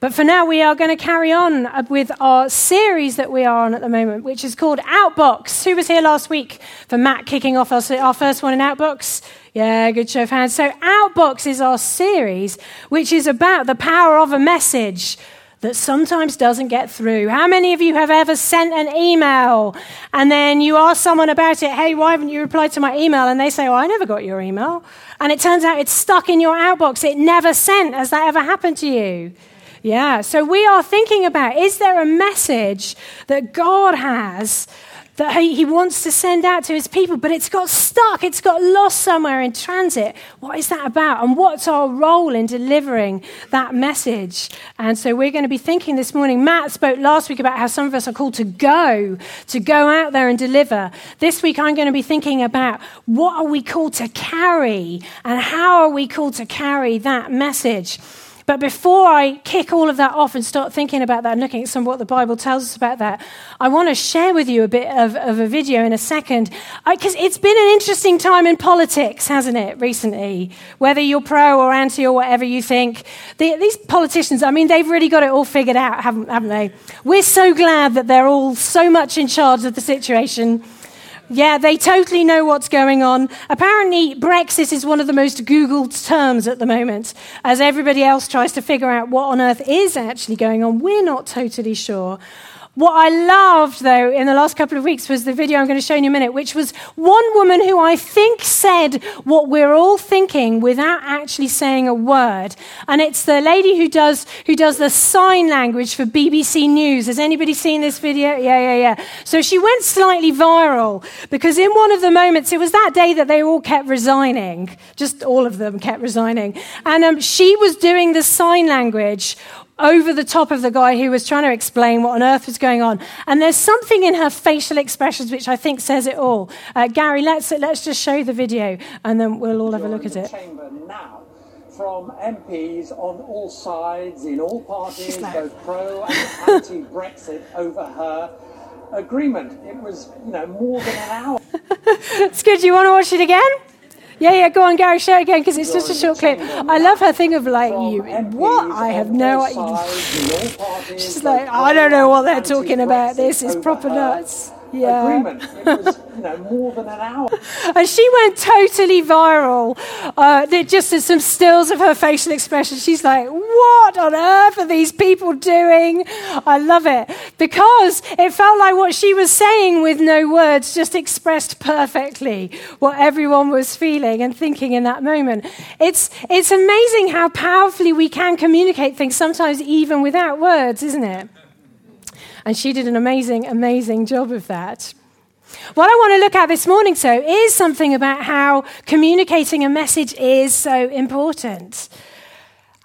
But for now, we are going to carry on uh, with our series that we are on at the moment, which is called Outbox. Who was here last week for Matt kicking off our first one in Outbox? Yeah, good show of hands. So, Outbox is our series, which is about the power of a message that sometimes doesn't get through. How many of you have ever sent an email and then you ask someone about it, hey, why haven't you replied to my email? And they say, oh, I never got your email. And it turns out it's stuck in your outbox. It never sent. Has that ever happened to you? Yeah, so we are thinking about is there a message that God has that he wants to send out to his people, but it's got stuck, it's got lost somewhere in transit? What is that about? And what's our role in delivering that message? And so we're going to be thinking this morning. Matt spoke last week about how some of us are called to go, to go out there and deliver. This week I'm going to be thinking about what are we called to carry and how are we called to carry that message. But before I kick all of that off and start thinking about that and looking at some of what the Bible tells us about that, I want to share with you a bit of, of a video in a second. Because it's been an interesting time in politics, hasn't it, recently? Whether you're pro or anti or whatever you think. The, these politicians, I mean, they've really got it all figured out, haven't, haven't they? We're so glad that they're all so much in charge of the situation. Yeah, they totally know what's going on. Apparently, Brexit is one of the most Googled terms at the moment, as everybody else tries to figure out what on earth is actually going on. We're not totally sure. What I loved, though, in the last couple of weeks was the video I'm going to show you in a minute, which was one woman who I think said what we're all thinking without actually saying a word. And it's the lady who does, who does the sign language for BBC News. Has anybody seen this video? Yeah, yeah, yeah. So she went slightly viral because in one of the moments, it was that day that they all kept resigning. Just all of them kept resigning. And um, she was doing the sign language over the top of the guy who was trying to explain what on earth was going on. And there's something in her facial expressions which I think says it all. Uh, Gary, let's, let's just show the video and then we'll all have a look at it. Chamber now from MPs on all sides, in all parties, like... both pro and anti Brexit, over her agreement. It was, you know, more than an hour. it's good. Do you want to watch it again? Yeah, yeah, go on, Gary, it again because it's just a short clip. I love her thing of like, you, what? I have no idea. She's like, I don't know what they're talking about. This is proper nuts yeah. agreement. It was, you know, more than an hour. And she went totally viral. Uh, just as some stills of her facial expression. She's like, what on earth are these people doing? I love it. Because it felt like what she was saying with no words just expressed perfectly what everyone was feeling and thinking in that moment. It's, it's amazing how powerfully we can communicate things, sometimes even without words, isn't it? And she did an amazing, amazing job of that. What I want to look at this morning, so, is something about how communicating a message is so important.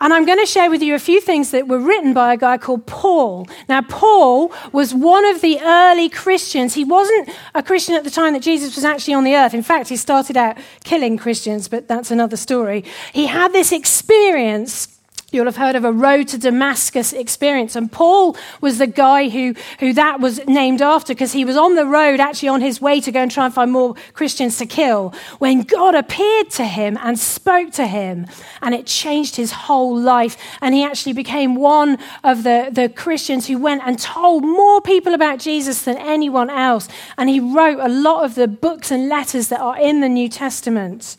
And I'm going to share with you a few things that were written by a guy called Paul. Now, Paul was one of the early Christians. He wasn't a Christian at the time that Jesus was actually on the earth. In fact, he started out killing Christians, but that's another story. He had this experience You'll have heard of a road to Damascus experience. And Paul was the guy who, who that was named after because he was on the road, actually on his way to go and try and find more Christians to kill, when God appeared to him and spoke to him. And it changed his whole life. And he actually became one of the, the Christians who went and told more people about Jesus than anyone else. And he wrote a lot of the books and letters that are in the New Testament.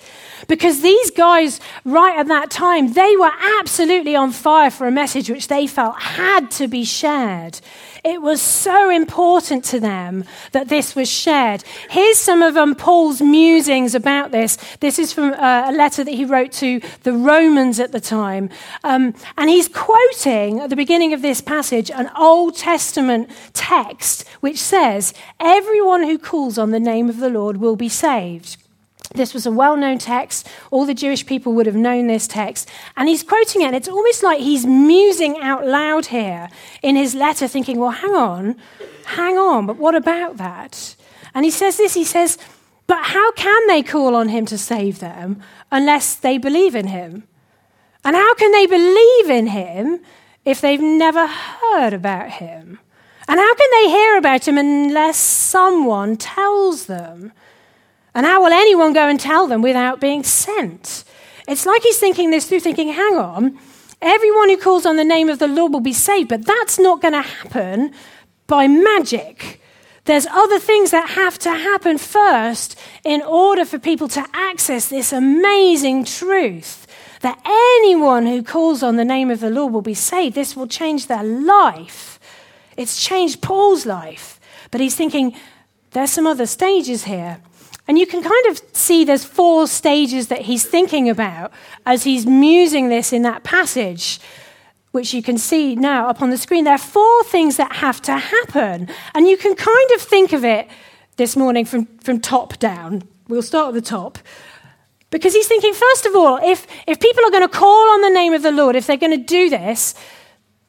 Because these guys, right at that time, they were absolutely on fire for a message which they felt had to be shared. It was so important to them that this was shared. Here's some of um, Paul's musings about this. This is from uh, a letter that he wrote to the Romans at the time. Um, and he's quoting at the beginning of this passage an Old Testament text which says, Everyone who calls on the name of the Lord will be saved. This was a well known text. All the Jewish people would have known this text. And he's quoting it, and it's almost like he's musing out loud here in his letter, thinking, well, hang on, hang on, but what about that? And he says this he says, but how can they call on him to save them unless they believe in him? And how can they believe in him if they've never heard about him? And how can they hear about him unless someone tells them? And how will anyone go and tell them without being sent? It's like he's thinking this through, thinking, hang on, Everyone who calls on the name of the Lord will be saved, but that's not going to happen by magic. There's other things that have to happen first in order for people to access this amazing truth that anyone who calls on the name of the Lord will be saved. This will change their life. It's changed Paul's life. But he's thinking, there's some other stages here. And you can kind of see there's four stages that he's thinking about as he's musing this in that passage, which you can see now up on the screen. There are four things that have to happen. And you can kind of think of it this morning from, from top down. We'll start at the top. Because he's thinking, first of all, if, if people are going to call on the name of the Lord, if they're going to do this,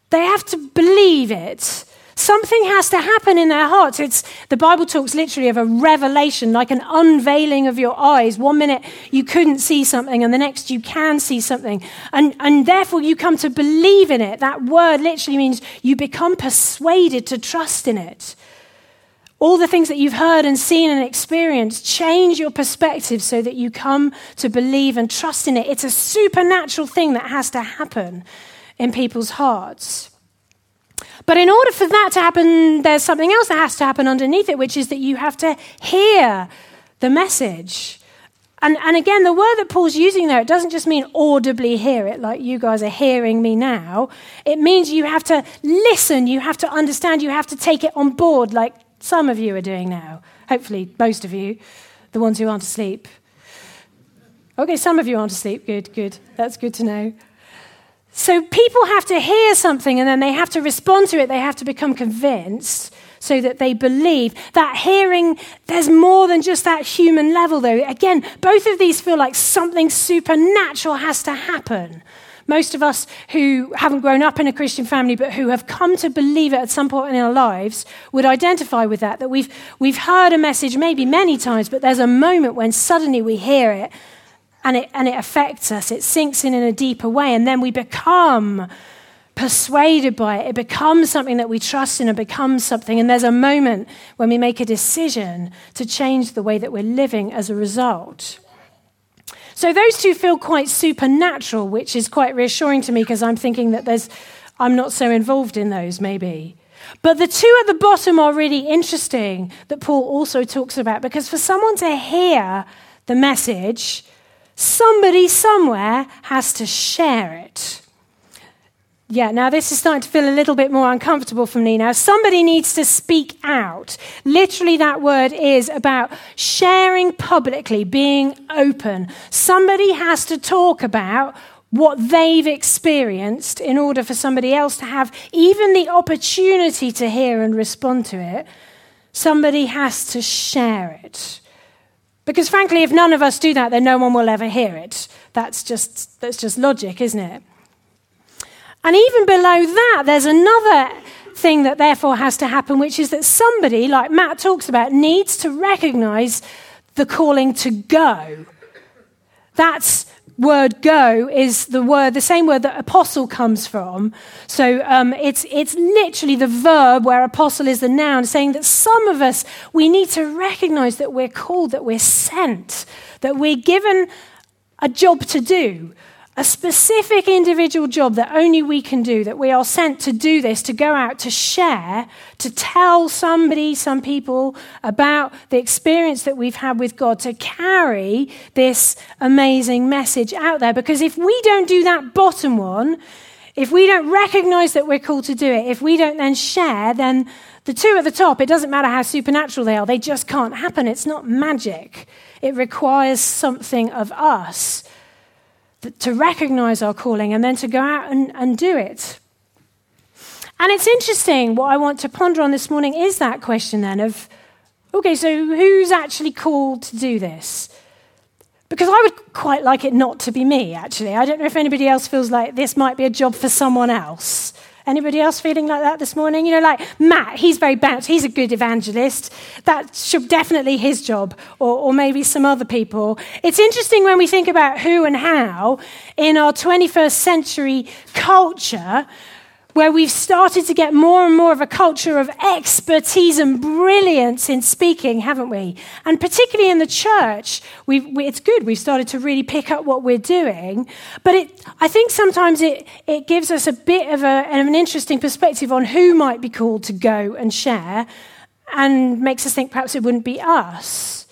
they have to believe it. Something has to happen in their hearts. It's, the Bible talks literally of a revelation, like an unveiling of your eyes. One minute you couldn't see something, and the next you can see something. And, and therefore you come to believe in it. That word literally means you become persuaded to trust in it. All the things that you've heard and seen and experienced change your perspective so that you come to believe and trust in it. It's a supernatural thing that has to happen in people's hearts. But in order for that to happen, there's something else that has to happen underneath it, which is that you have to hear the message. And, and again, the word that Paul's using there, it doesn't just mean audibly hear it, like you guys are hearing me now. It means you have to listen, you have to understand, you have to take it on board, like some of you are doing now. Hopefully, most of you, the ones who aren't asleep. Okay, some of you aren't asleep. Good, good. That's good to know. So people have to hear something and then they have to respond to it. They have to become convinced so that they believe. That hearing, there's more than just that human level, though. Again, both of these feel like something supernatural has to happen. Most of us who haven't grown up in a Christian family but who have come to believe it at some point in our lives would identify with that. That we've, we've heard a message maybe many times, but there's a moment when suddenly we hear it and it, and it affects us. It sinks in in a deeper way, and then we become persuaded by it. It becomes something that we trust in and becomes something. And there's a moment when we make a decision to change the way that we're living as a result. So those two feel quite supernatural, which is quite reassuring to me because I'm thinking that there's, I'm not so involved in those, maybe. But the two at the bottom are really interesting that Paul also talks about because for someone to hear the message, somebody somewhere has to share it. Yeah, now this is starting to feel a little bit more uncomfortable for me now. Somebody needs to speak out. Literally, that word is about sharing publicly, being open. Somebody has to talk about what they've experienced in order for somebody else to have even the opportunity to hear and respond to it. Somebody has to share it. Because frankly, if none of us do that, then no one will ever hear it. That's just, that's just logic, isn't it? And even below that, there's another thing that therefore has to happen, which is that somebody, like Matt talks about, needs to recognize the calling to go. That's word go is the word, the same word that apostle comes from. So um, it's, it's literally the verb where apostle is the noun, saying that some of us, we need to recognize that we're called, that we're sent, that we're given a job to do a specific individual job that only we can do, that we are sent to do this, to go out, to share, to tell somebody, some people about the experience that we've had with God, to carry this amazing message out there. Because if we don't do that bottom one, if we don't recognize that we're called to do it, if we don't then share, then the two at the top, it doesn't matter how supernatural they are, they just can't happen. It's not magic. It requires something of us to recognize our calling and then to go out and, and do it. And it's interesting, what I want to ponder on this morning is that question then of okay, so who's actually called to do this? Because I would quite like it not to be me, actually. I don't know if anybody else feels like this might be a job for someone else. Anybody else feeling like that this morning? You know, like Matt, he's very bouncy. He's a good evangelist. That should definitely his job, or, or maybe some other people. It's interesting when we think about who and how in our 21st century culture. Where we've started to get more and more of a culture of expertise and brilliance in speaking, haven't we? And particularly in the church, we, it's good. We've started to really pick up what we're doing. But it, I think sometimes it, it gives us a bit of, a, of an interesting perspective on who might be called to go and share and makes us think perhaps it wouldn't be us.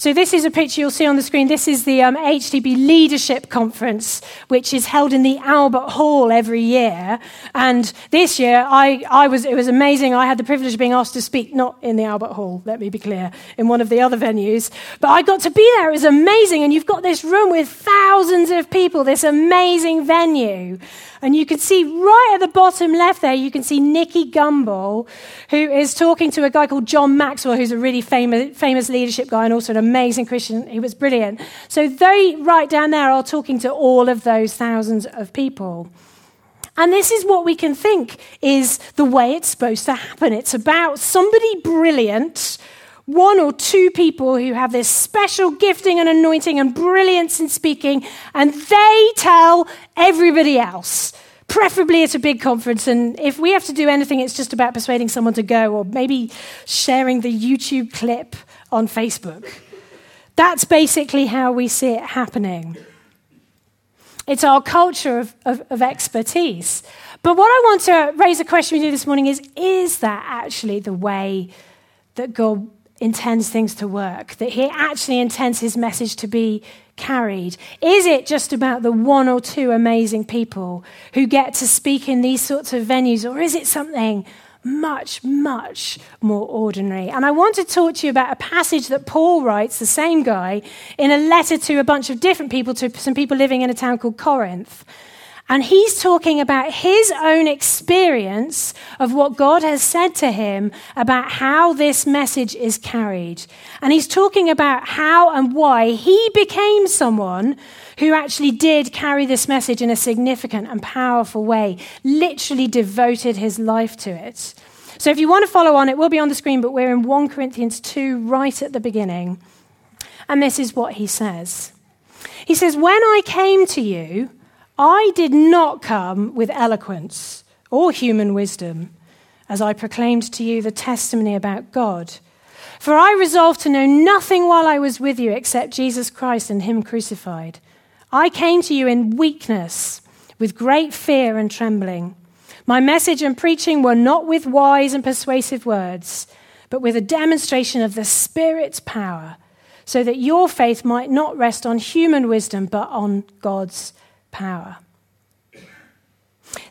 So, this is a picture you'll see on the screen. This is the um, HTB Leadership Conference, which is held in the Albert Hall every year. And this year, I, I was, it was amazing. I had the privilege of being asked to speak, not in the Albert Hall, let me be clear, in one of the other venues. But I got to be there. It was amazing. And you've got this room with thousands of people, this amazing venue. And you can see right at the bottom left there, you can see Nicky Gumbel, who is talking to a guy called John Maxwell, who's a really famous, famous leadership guy and also an amazing Christian. He was brilliant. So they, right down there, are talking to all of those thousands of people. And this is what we can think is the way it's supposed to happen. It's about somebody brilliant one or two people who have this special gifting and anointing and brilliance in speaking, and they tell everybody else. Preferably at a big conference, and if we have to do anything, it's just about persuading someone to go or maybe sharing the YouTube clip on Facebook. That's basically how we see it happening. It's our culture of, of, of, expertise. But what I want to raise a question with you this morning is is that actually the way that God intends things to work, that he actually intends his message to be carried? Is it just about the one or two amazing people who get to speak in these sorts of venues, or is it something much, much more ordinary? And I want to talk to you about a passage that Paul writes, the same guy, in a letter to a bunch of different people, to some people living in a town called Corinth. And he's talking about his own experience of what God has said to him about how this message is carried. And he's talking about how and why he became someone who actually did carry this message in a significant and powerful way, literally devoted his life to it. So if you want to follow on, it will be on the screen, but we're in 1 Corinthians 2 right at the beginning. And this is what he says. He says, When I came to you, I did not come with eloquence or human wisdom as I proclaimed to you the testimony about God. For I resolved to know nothing while I was with you except Jesus Christ and Him crucified. I came to you in weakness, with great fear and trembling. My message and preaching were not with wise and persuasive words, but with a demonstration of the Spirit's power, so that your faith might not rest on human wisdom, but on God's power.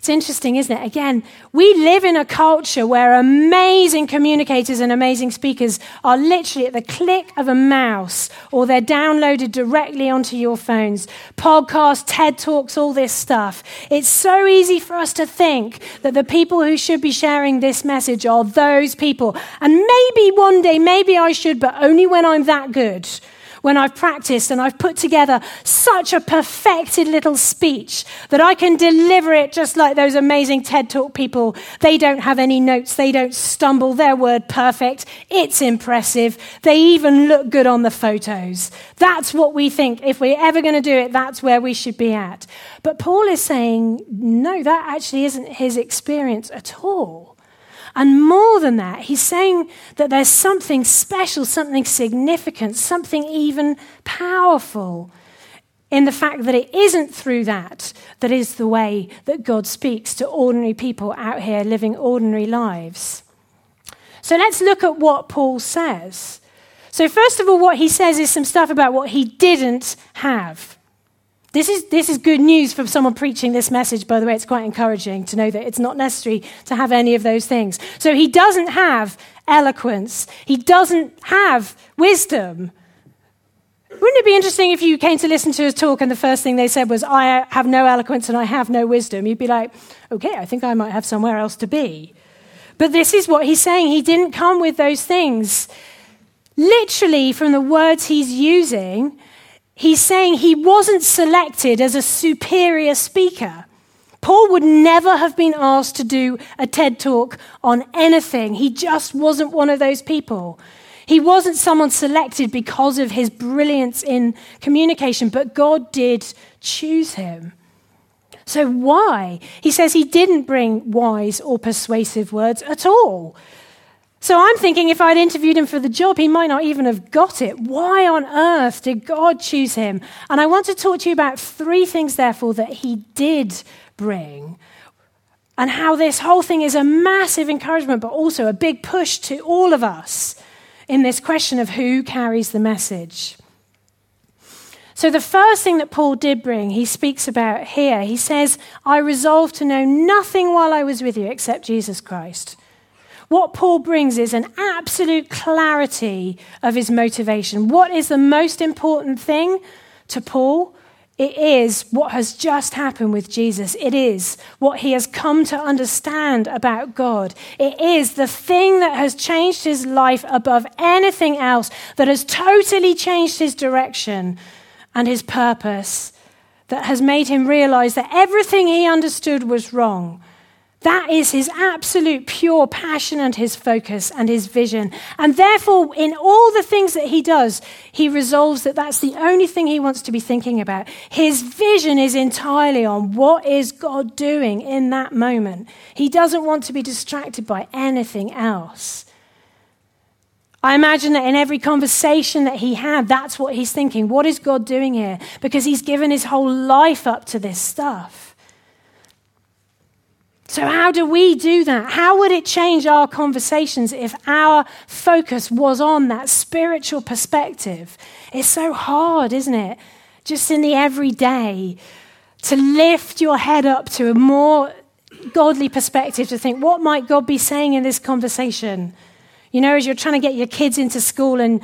It's interesting, isn't it? Again, we live in a culture where amazing communicators and amazing speakers are literally at the click of a mouse or they're downloaded directly onto your phones. Podcasts, TED Talks, all this stuff. It's so easy for us to think that the people who should be sharing this message are those people. And maybe one day, maybe I should, but only when I'm that good when I've practiced and I've put together such a perfected little speech that I can deliver it just like those amazing TED Talk people. They don't have any notes, they don't stumble, their word perfect. It's impressive. They even look good on the photos. That's what we think. If we're ever going to do it, that's where we should be at. But Paul is saying, no, that actually isn't his experience at all. And more than that, he's saying that there's something special, something significant, something even powerful in the fact that it isn't through that that is the way that God speaks to ordinary people out here living ordinary lives. So let's look at what Paul says. So, first of all, what he says is some stuff about what he didn't have. This is, this is good news for someone preaching this message, by the way. It's quite encouraging to know that it's not necessary to have any of those things. So he doesn't have eloquence, he doesn't have wisdom. Wouldn't it be interesting if you came to listen to his talk and the first thing they said was, I have no eloquence and I have no wisdom? You'd be like, okay, I think I might have somewhere else to be. But this is what he's saying. He didn't come with those things. Literally, from the words he's using, he's saying he wasn't selected as a superior speaker. Paul would never have been asked to do a TED talk on anything. He just wasn't one of those people. He wasn't someone selected because of his brilliance in communication, but God did choose him. So, why? He says he didn't bring wise or persuasive words at all. So, I'm thinking if I'd interviewed him for the job, he might not even have got it. Why on earth did God choose him? And I want to talk to you about three things, therefore, that he did bring. And how this whole thing is a massive encouragement, but also a big push to all of us in this question of who carries the message. So, the first thing that Paul did bring, he speaks about here. He says, I resolved to know nothing while I was with you except Jesus Christ. What Paul brings is an absolute clarity of his motivation. What is the most important thing to Paul? It is what has just happened with Jesus. It is what he has come to understand about God. It is the thing that has changed his life above anything else, that has totally changed his direction and his purpose that has made him realize that everything he understood was wrong. That is his absolute pure passion and his focus and his vision. And therefore, in all the things that he does, he resolves that that's the only thing he wants to be thinking about. His vision is entirely on what is God doing in that moment. He doesn't want to be distracted by anything else. I imagine that in every conversation that he had, that's what he's thinking. What is God doing here? Because he's given his whole life up to this stuff. So, how do we do that? How would it change our conversations if our focus was on that spiritual perspective? It's so hard, isn't it? Just in the everyday, to lift your head up to a more godly perspective, to think, what might God be saying in this conversation? You know, as you're trying to get your kids into school and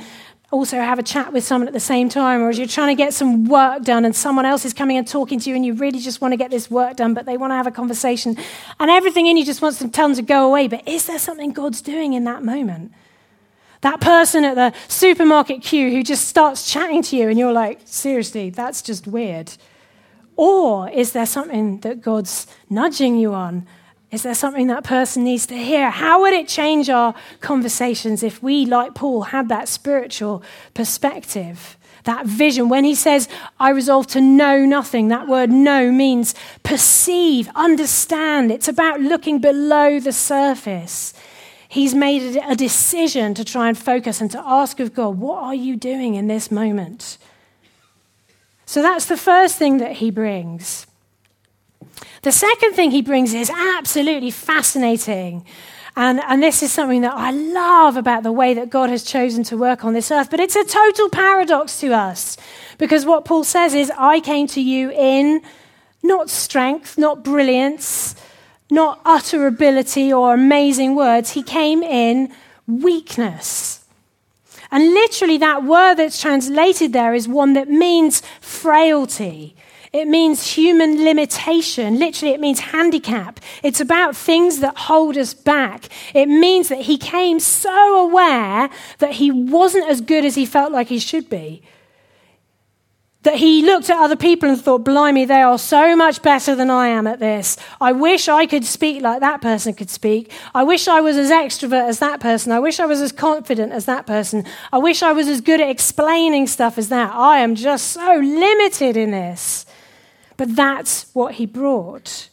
also have a chat with someone at the same time, or as you're trying to get some work done and someone else is coming and talking to you and you really just want to get this work done, but they want to have a conversation, and everything in you just wants to tell them to go away. But is there something God's doing in that moment? That person at the supermarket queue who just starts chatting to you and you're like, seriously, that's just weird. Or is there something that God's nudging you on is there something that person needs to hear? How would it change our conversations if we, like Paul, had that spiritual perspective? That vision. When he says, I resolve to know nothing, that word know means perceive, understand. It's about looking below the surface. He's made a decision to try and focus and to ask of God, What are you doing in this moment? So that's the first thing that he brings. The second thing he brings is absolutely fascinating. And, and this is something that I love about the way that God has chosen to work on this earth. But it's a total paradox to us because what Paul says is, I came to you in not strength, not brilliance, not utter ability or amazing words. He came in weakness. And literally, that word that's translated there is one that means frailty. It means human limitation. Literally, it means handicap. It's about things that hold us back. It means that he came so aware that he wasn't as good as he felt like he should be. That he looked at other people and thought, blimey, they are so much better than I am at this. I wish I could speak like that person could speak. I wish I was as extrovert as that person. I wish I was as confident as that person. I wish I was as good at explaining stuff as that. I am just so limited in this. But that's what he brought.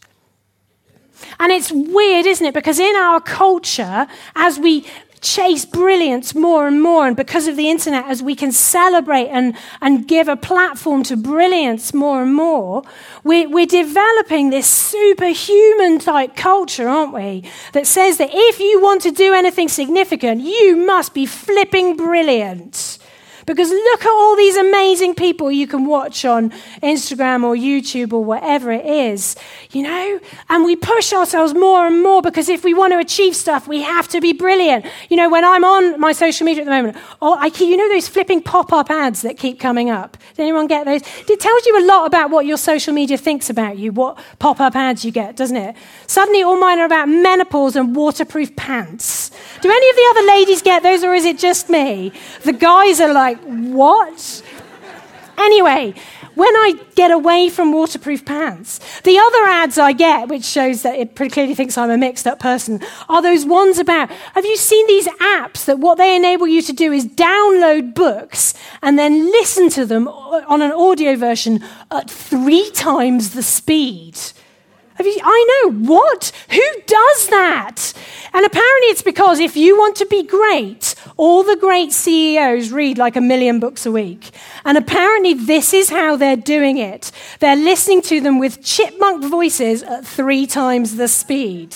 And it's weird, isn't it? Because in our culture, as we chase brilliance more and more, and because of the internet, as we can celebrate and, and give a platform to brilliance more and more, we're, we're developing this superhuman type culture, aren't we? That says that if you want to do anything significant, you must be flipping brilliant. Because look at all these amazing people you can watch on Instagram or YouTube or whatever it is, you know? And we push ourselves more and more because if we want to achieve stuff, we have to be brilliant. You know, when I'm on my social media at the moment, oh, I keep, you know those flipping pop up ads that keep coming up? Does anyone get those? It tells you a lot about what your social media thinks about you, what pop up ads you get, doesn't it? Suddenly, all mine are about menopause and waterproof pants. Do any of the other ladies get those, or is it just me? The guys are like, what? Anyway, when I get away from waterproof pants, the other ads I get, which shows that it pretty clearly thinks I'm a mixed up person, are those ones about have you seen these apps that what they enable you to do is download books and then listen to them on an audio version at three times the speed? I know. What? Who does that? And apparently it's because if you want to be great, all the great CEOs read like a million books a week. And apparently this is how they're doing it. They're listening to them with chipmunk voices at three times the speed.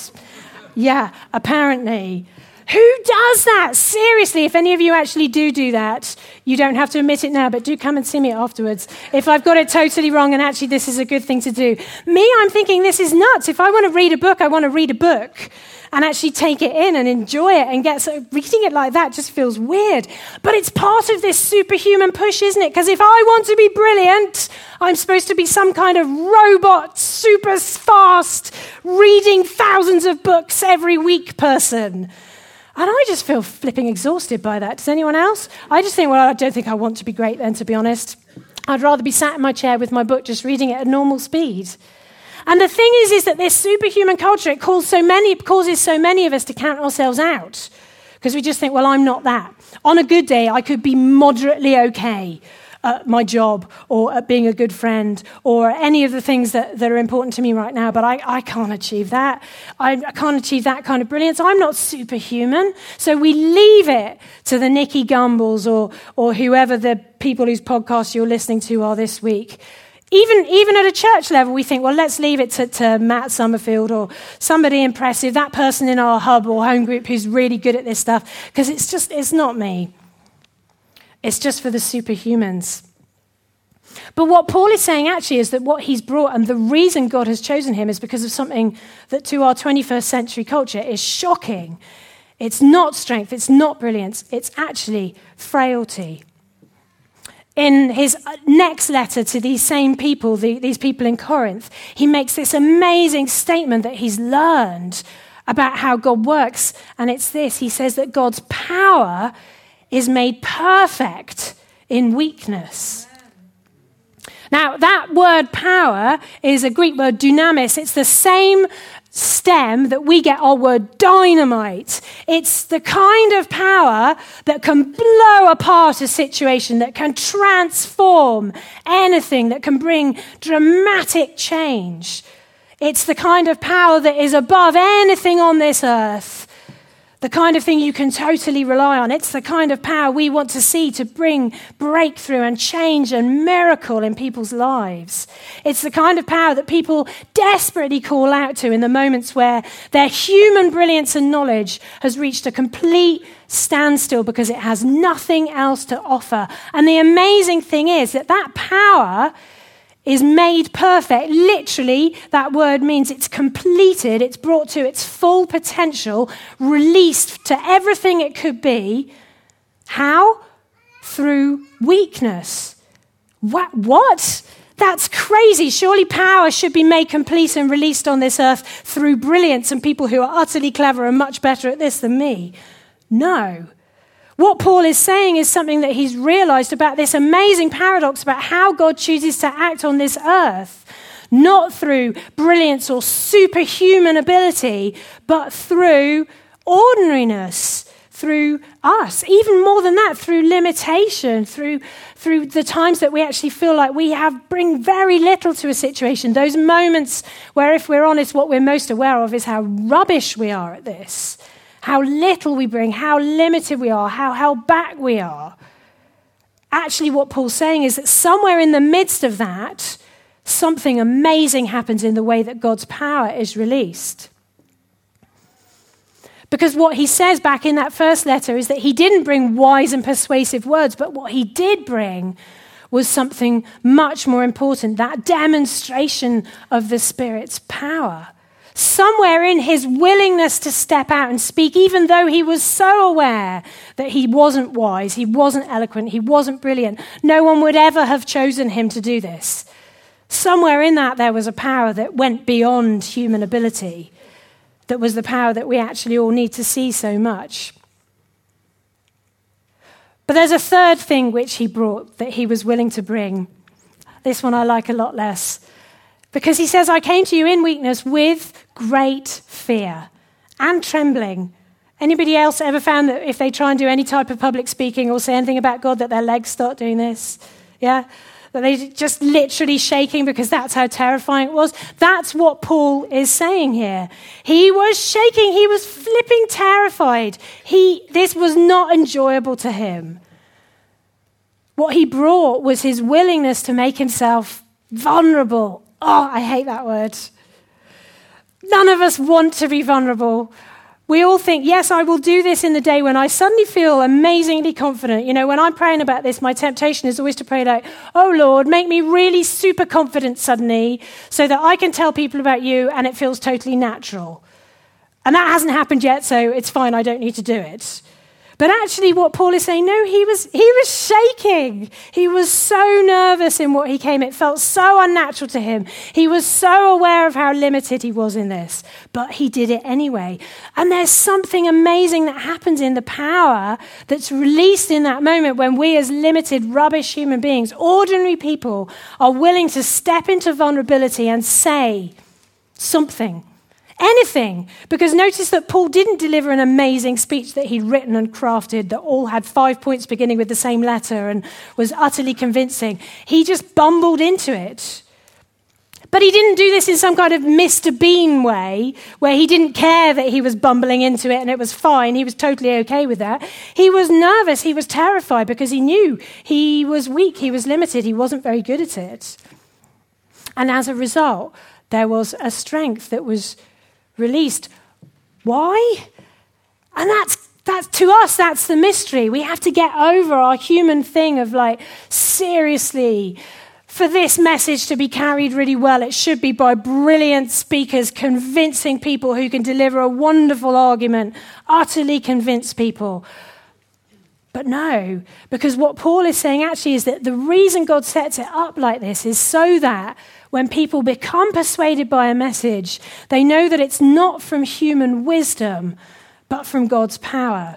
Yeah, apparently. Who does that? Seriously, if any of you actually do do that, you don't have to admit it now, but do come and see me afterwards. If I've got it totally wrong and actually this is a good thing to do. Me, I'm thinking this is nuts. If I want to read a book, I want to read a book and actually take it in and enjoy it and get so reading it like that just feels weird. But it's part of this superhuman push, isn't it? Because if I want to be brilliant, I'm supposed to be some kind of robot, super fast, reading thousands of books every week person. And I just feel flipping exhausted by that. Does anyone else? I just think, well, I don't think I want to be great then, to be honest. I'd rather be sat in my chair with my book just reading it at normal speed. And the thing is, is that this superhuman culture, it calls so many, causes so many of us to count ourselves out. Because we just think, well, I'm not that. On a good day, I could be moderately okay at my job or at being a good friend or any of the things that, that are important to me right now, but I, I can't achieve that. I, I can't achieve that kind of brilliance. I'm not superhuman. So we leave it to the Nicky Gumbels or, or whoever the people whose podcast you're listening to are this week. Even, even at a church level, we think, well, let's leave it to, to Matt Summerfield or somebody impressive, that person in our hub or home group who's really good at this stuff, because it's just, it's not me. It's just for the superhumans. But what Paul is saying actually is that what he's brought and the reason God has chosen him is because of something that to our 21st century culture is shocking. It's not strength, it's not brilliance, it's actually frailty. In his uh, next letter to these same people, the, these people in Corinth, he makes this amazing statement that he's learned about how God works. And it's this he says that God's power is made perfect in weakness. Now, that word power is a Greek word dunamis. It's the same stem that we get our word dynamite. It's the kind of power that can blow apart a situation, that can transform anything, that can bring dramatic change. It's the kind of power that is above anything on this earth the kind of thing you can totally rely on. It's the kind of power we want to see to bring breakthrough and change and miracle in people's lives. It's the kind of power that people desperately call out to in the moments where their human brilliance and knowledge has reached a complete standstill because it has nothing else to offer. And the amazing thing is that that power is made perfect. Literally, that word means it's completed, it's brought to its full potential, released to everything it could be. How? Through weakness. What? what? That's crazy. Surely power should be made complete and released on this earth through brilliance and people who are utterly clever and much better at this than me. No. What Paul is saying is something that he's realized about this amazing paradox about how God chooses to act on this earth. Not through brilliance or superhuman ability, but through ordinariness, through us. Even more than that, through limitation, through, through the times that we actually feel like we have bring very little to a situation. Those moments where, if we're honest, what we're most aware of is how rubbish we are at this how little we bring, how limited we are, how held back we are. Actually, what Paul's saying is that somewhere in the midst of that, something amazing happens in the way that God's power is released. Because what he says back in that first letter is that he didn't bring wise and persuasive words, but what he did bring was something much more important that demonstration of the Spirit's power somewhere in his willingness to step out and speak, even though he was so aware that he wasn't wise, he wasn't eloquent, he wasn't brilliant, no one would ever have chosen him to do this. Somewhere in that, there was a power that went beyond human ability, that was the power that we actually all need to see so much. But there's a third thing which he brought that he was willing to bring. This one I like a lot less. Because he says, I came to you in weakness with great fear and trembling. Anybody else ever found that if they try and do any type of public speaking or say anything about God, that their legs start doing this? Yeah? that they just literally shaking because that's how terrifying it was. That's what Paul is saying here. He was shaking. He was flipping terrified. He, this was not enjoyable to him. What he brought was his willingness to make himself vulnerable. Oh, I hate that word. None of us want to be vulnerable. We all think, yes, I will do this in the day when I suddenly feel amazingly confident. You know, when I'm praying about this, my temptation is always to pray like, oh Lord, make me really super confident suddenly so that I can tell people about you and it feels totally natural. And that hasn't happened yet, so it's fine, I don't need to do it. But actually, what Paul is saying, no, he was, he was shaking. He was so nervous in what he came. It felt so unnatural to him. He was so aware of how limited he was in this, but he did it anyway. And there's something amazing that happens in the power that's released in that moment when we, as limited, rubbish human beings, ordinary people, are willing to step into vulnerability and say something Anything. Because notice that Paul didn't deliver an amazing speech that he'd written and crafted that all had five points beginning with the same letter and was utterly convincing. He just bumbled into it. But he didn't do this in some kind of Mr. Bean way where he didn't care that he was bumbling into it and it was fine. He was totally okay with that. He was nervous. He was terrified because he knew he was weak. He was limited. He wasn't very good at it. And as a result, there was a strength that was released. Why? And that's that's to us that's the mystery. We have to get over our human thing of like seriously for this message to be carried really well, it should be by brilliant speakers convincing people who can deliver a wonderful argument, utterly convince people. But no, because what Paul is saying actually is that the reason God sets it up like this is so that when people become persuaded by a message, they know that it's not from human wisdom, but from God's power.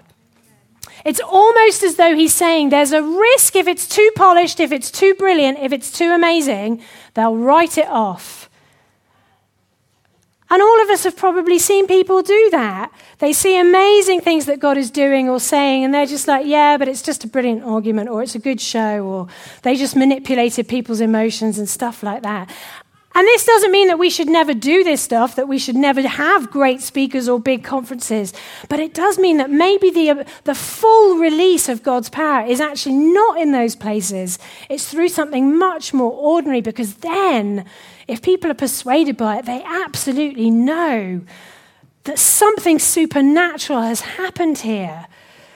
It's almost as though he's saying there's a risk if it's too polished, if it's too brilliant, if it's too amazing, they'll write it off. And all of us have probably seen people do that. They see amazing things that God is doing or saying, and they're just like, yeah, but it's just a brilliant argument, or it's a good show, or they just manipulated people's emotions and stuff like that. And this doesn't mean that we should never do this stuff, that we should never have great speakers or big conferences, but it does mean that maybe the, uh, the full release of God's power is actually not in those places. It's through something much more ordinary because then if people are persuaded by it, they absolutely know that something supernatural has happened here,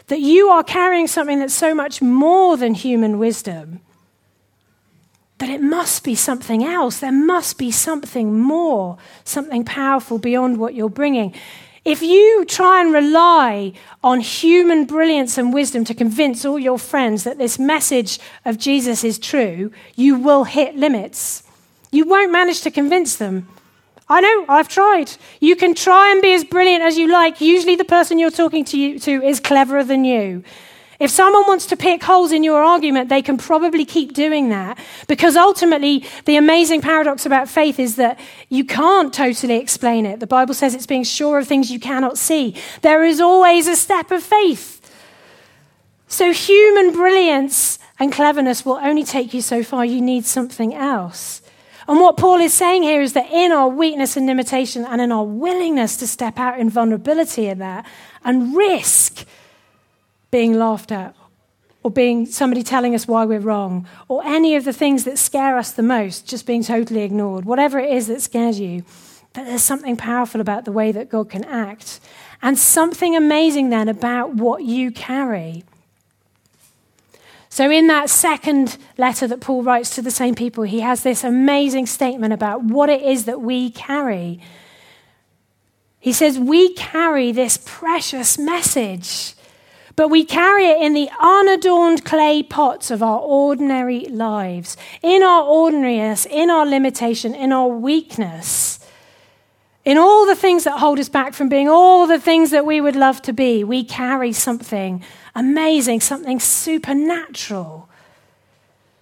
that you are carrying something that's so much more than human wisdom. That it must be something else. There must be something more, something powerful beyond what you're bringing. If you try and rely on human brilliance and wisdom to convince all your friends that this message of Jesus is true, you will hit limits. You won't manage to convince them. I know, I've tried. You can try and be as brilliant as you like. Usually, the person you're talking to, you, to is cleverer than you. If someone wants to pick holes in your argument, they can probably keep doing that because ultimately, the amazing paradox about faith is that you can't totally explain it. The Bible says it's being sure of things you cannot see. There is always a step of faith. So, human brilliance and cleverness will only take you so far. You need something else. And what Paul is saying here is that in our weakness and limitation and in our willingness to step out in vulnerability in that and risk being laughed at or being somebody telling us why we're wrong or any of the things that scare us the most just being totally ignored, whatever it is that scares you, that there's something powerful about the way that God can act and something amazing then about what you carry. So, in that second letter that Paul writes to the same people, he has this amazing statement about what it is that we carry. He says, We carry this precious message, but we carry it in the unadorned clay pots of our ordinary lives, in our ordinariness, in our limitation, in our weakness. In all the things that hold us back from being all the things that we would love to be, we carry something amazing, something supernatural.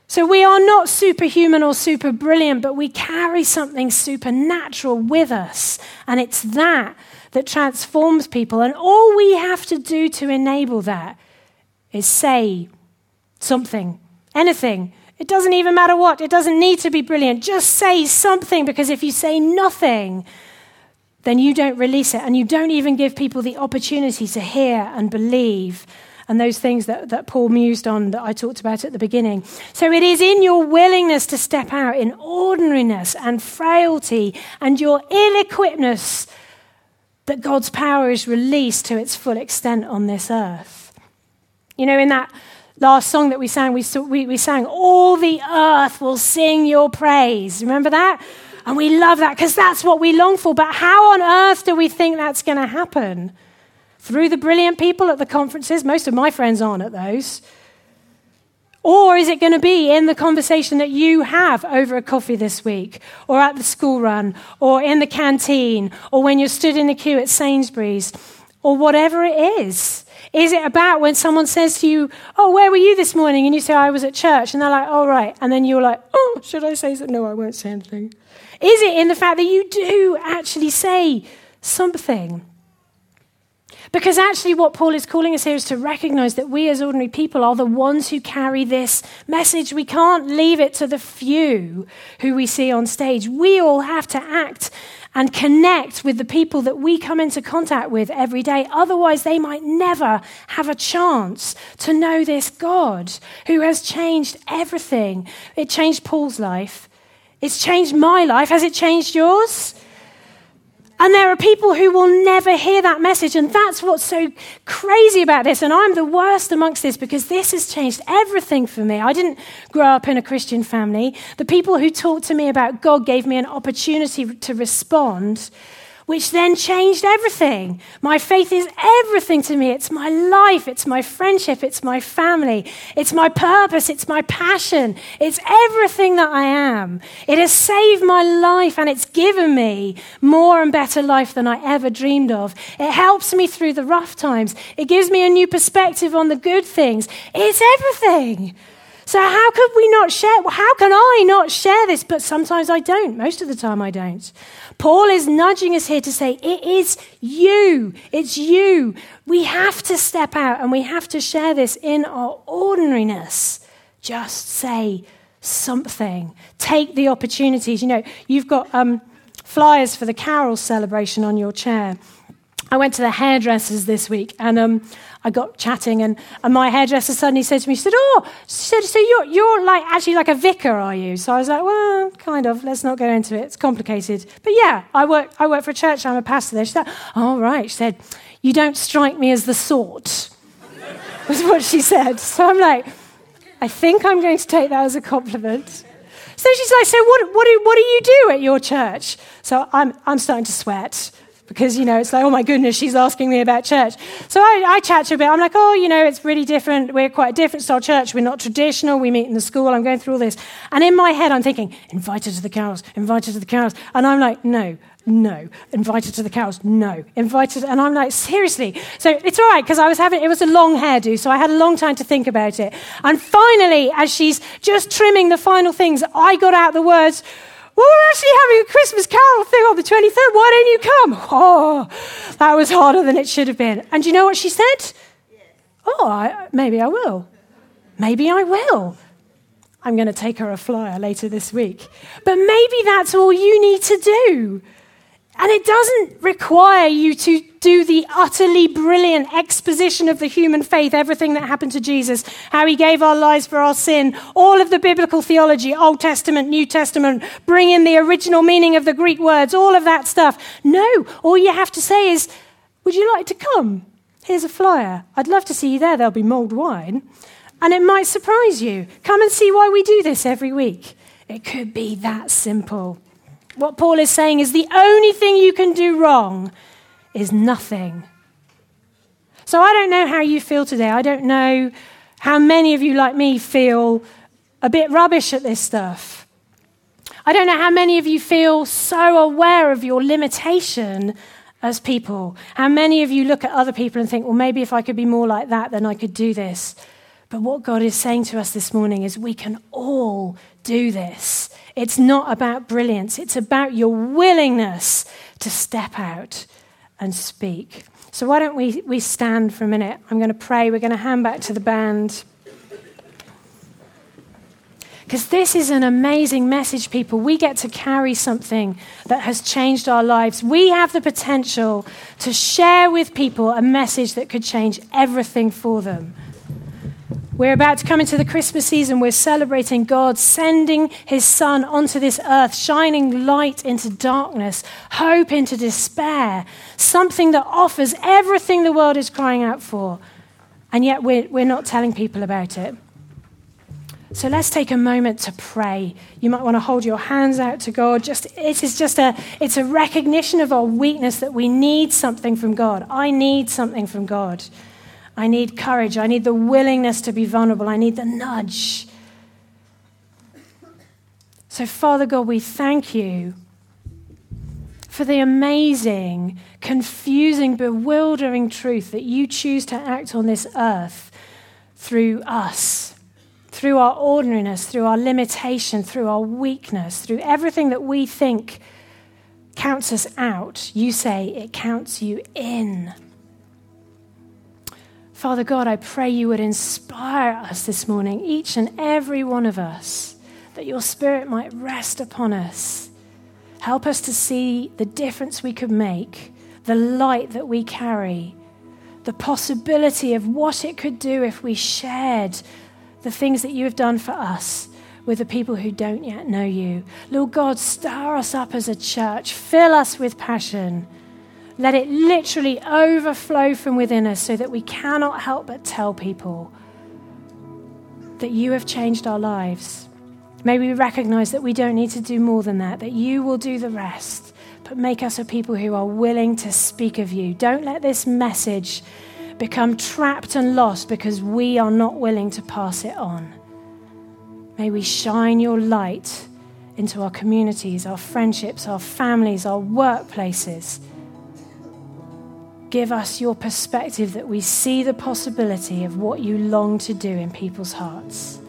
So we are not superhuman or super brilliant, but we carry something supernatural with us. And it's that that transforms people. And all we have to do to enable that is say something, anything, It doesn't even matter what. It doesn't need to be brilliant. Just say something because if you say nothing, then you don't release it and you don't even give people the opportunity to hear and believe and those things that, that Paul mused on that I talked about at the beginning. So it is in your willingness to step out in ordinariness and frailty and your ill that God's power is released to its full extent on this earth. You know, in that last song that we sang, we, we, we sang, All the earth will sing your praise. Remember that? And we love that because that's what we long for. But how on earth do we think that's going to happen? Through the brilliant people at the conferences? Most of my friends aren't at those. Or is it going to be in the conversation that you have over a coffee this week, or at the school run, or in the canteen, or when you're stood in the queue at Sainsbury's, or whatever it is? Is it about when someone says to you, Oh, where were you this morning? And you say, I was at church. And they're like, Oh, right. And then you're like, Oh, should I say something? No, I won't say anything. Is it in the fact that you do actually say something? Because actually, what Paul is calling us here is to recognize that we as ordinary people are the ones who carry this message. We can't leave it to the few who we see on stage. We all have to act and connect with the people that we come into contact with every day. Otherwise, they might never have a chance to know this God who has changed everything. It changed Paul's life, it's changed my life. Has it changed yours? And there are people who will never hear that message. And that's what's so crazy about this. And I'm the worst amongst this because this has changed everything for me. I didn't grow up in a Christian family. The people who talked to me about God gave me an opportunity to respond which then changed everything. My faith is everything to me. It's my life, it's my friendship, it's my family, it's my purpose, it's my passion, it's everything that I am. It has saved my life and it's given me more and better life than I ever dreamed of. It helps me through the rough times, it gives me a new perspective on the good things. It's everything. So, how could we not share? How can I not share this? But sometimes I don't. Most of the time, I don't. Paul is nudging us here to say, it is you. It's you. We have to step out and we have to share this in our ordinariness. Just say something. Take the opportunities. You know, you've got um, flyers for the Carol celebration on your chair. I went to the hairdressers this week and um, I got chatting, and, and my hairdresser suddenly said to me, she said, Oh, she said, so you're, you're like actually like a vicar, are you? So I was like, Well, kind of. Let's not go into it. It's complicated. But yeah, I work, I work for a church. I'm a pastor there. She said, Oh, right. She said, You don't strike me as the sort, was what she said. So I'm like, I think I'm going to take that as a compliment. So she's like, So what, what, do, what do you do at your church? So I'm, I'm starting to sweat because, you know, it's like, oh my goodness, she's asking me about church. So I, I chat to her a bit. I'm like, oh, you know, it's really different. We're quite a different style church. We're not traditional. We meet in the school. I'm going through all this. And in my head, I'm thinking, invited to the cows, invited to the cows. And I'm like, no, no. Invited to the cows, no. Invited, and I'm like, seriously. So it's all right because I was having, it was a long hairdo, so I had a long time to think about it. And finally, as she's just trimming the final things, I got out the words, well, we're actually having a Christmas carol thing on the 23rd. Why don't you come? Oh, that was harder than it should have been. And do you know what she said? Oh, I, maybe I will. Maybe I will. I'm going to take her a flyer later this week. But maybe that's all you need to do. And it doesn't require you to do the utterly brilliant exposition of the human faith, everything that happened to Jesus, how he gave our lives for our sin, all of the biblical theology, Old Testament, New Testament, bring in the original meaning of the Greek words, all of that stuff. No, all you have to say is, Would you like to come? Here's a flyer. I'd love to see you there. There'll be mulled wine. And it might surprise you. Come and see why we do this every week. It could be that simple. What Paul is saying is the only thing you can do wrong is nothing. So I don't know how you feel today. I don't know how many of you, like me, feel a bit rubbish at this stuff. I don't know how many of you feel so aware of your limitation as people. How many of you look at other people and think, well, maybe if I could be more like that, then I could do this. But what God is saying to us this morning is we can all do this. It's not about brilliance, it's about your willingness to step out and speak. So, why don't we, we stand for a minute? I'm going to pray. We're going to hand back to the band. Because this is an amazing message, people. We get to carry something that has changed our lives. We have the potential to share with people a message that could change everything for them. We're about to come into the Christmas season. We're celebrating God sending his Son onto this earth, shining light into darkness, hope into despair, something that offers everything the world is crying out for. And yet we're, we're not telling people about it. So let's take a moment to pray. You might want to hold your hands out to God. Just it is just a it's a recognition of our weakness that we need something from God. I need something from God. I need courage. I need the willingness to be vulnerable. I need the nudge. So Father God, we thank you for the amazing, confusing, bewildering truth that you choose to act on this earth through us through our ordinariness, through our limitation, through our weakness, through everything that we think counts us out, you say it counts you in. Father God, I pray you would inspire us this morning, each and every one of us, that your Spirit might rest upon us. Help us to see the difference we could make, the light that we carry, the possibility of what it could do if we shared the things that you have done for us with the people who don't yet know you. Lord God, stir us up as a church, fill us with passion. Let it literally overflow from within us so that we cannot help but tell people that you have changed our lives. May we recognize that we don't need to do more than that, that you will do the rest. But make us a people who are willing to speak of you. Don't let this message become trapped and lost because we are not willing to pass it on. May we shine your light into our communities, our friendships, our families, our workplaces. Give us your perspective that we see the possibility of what you long to do in people's hearts.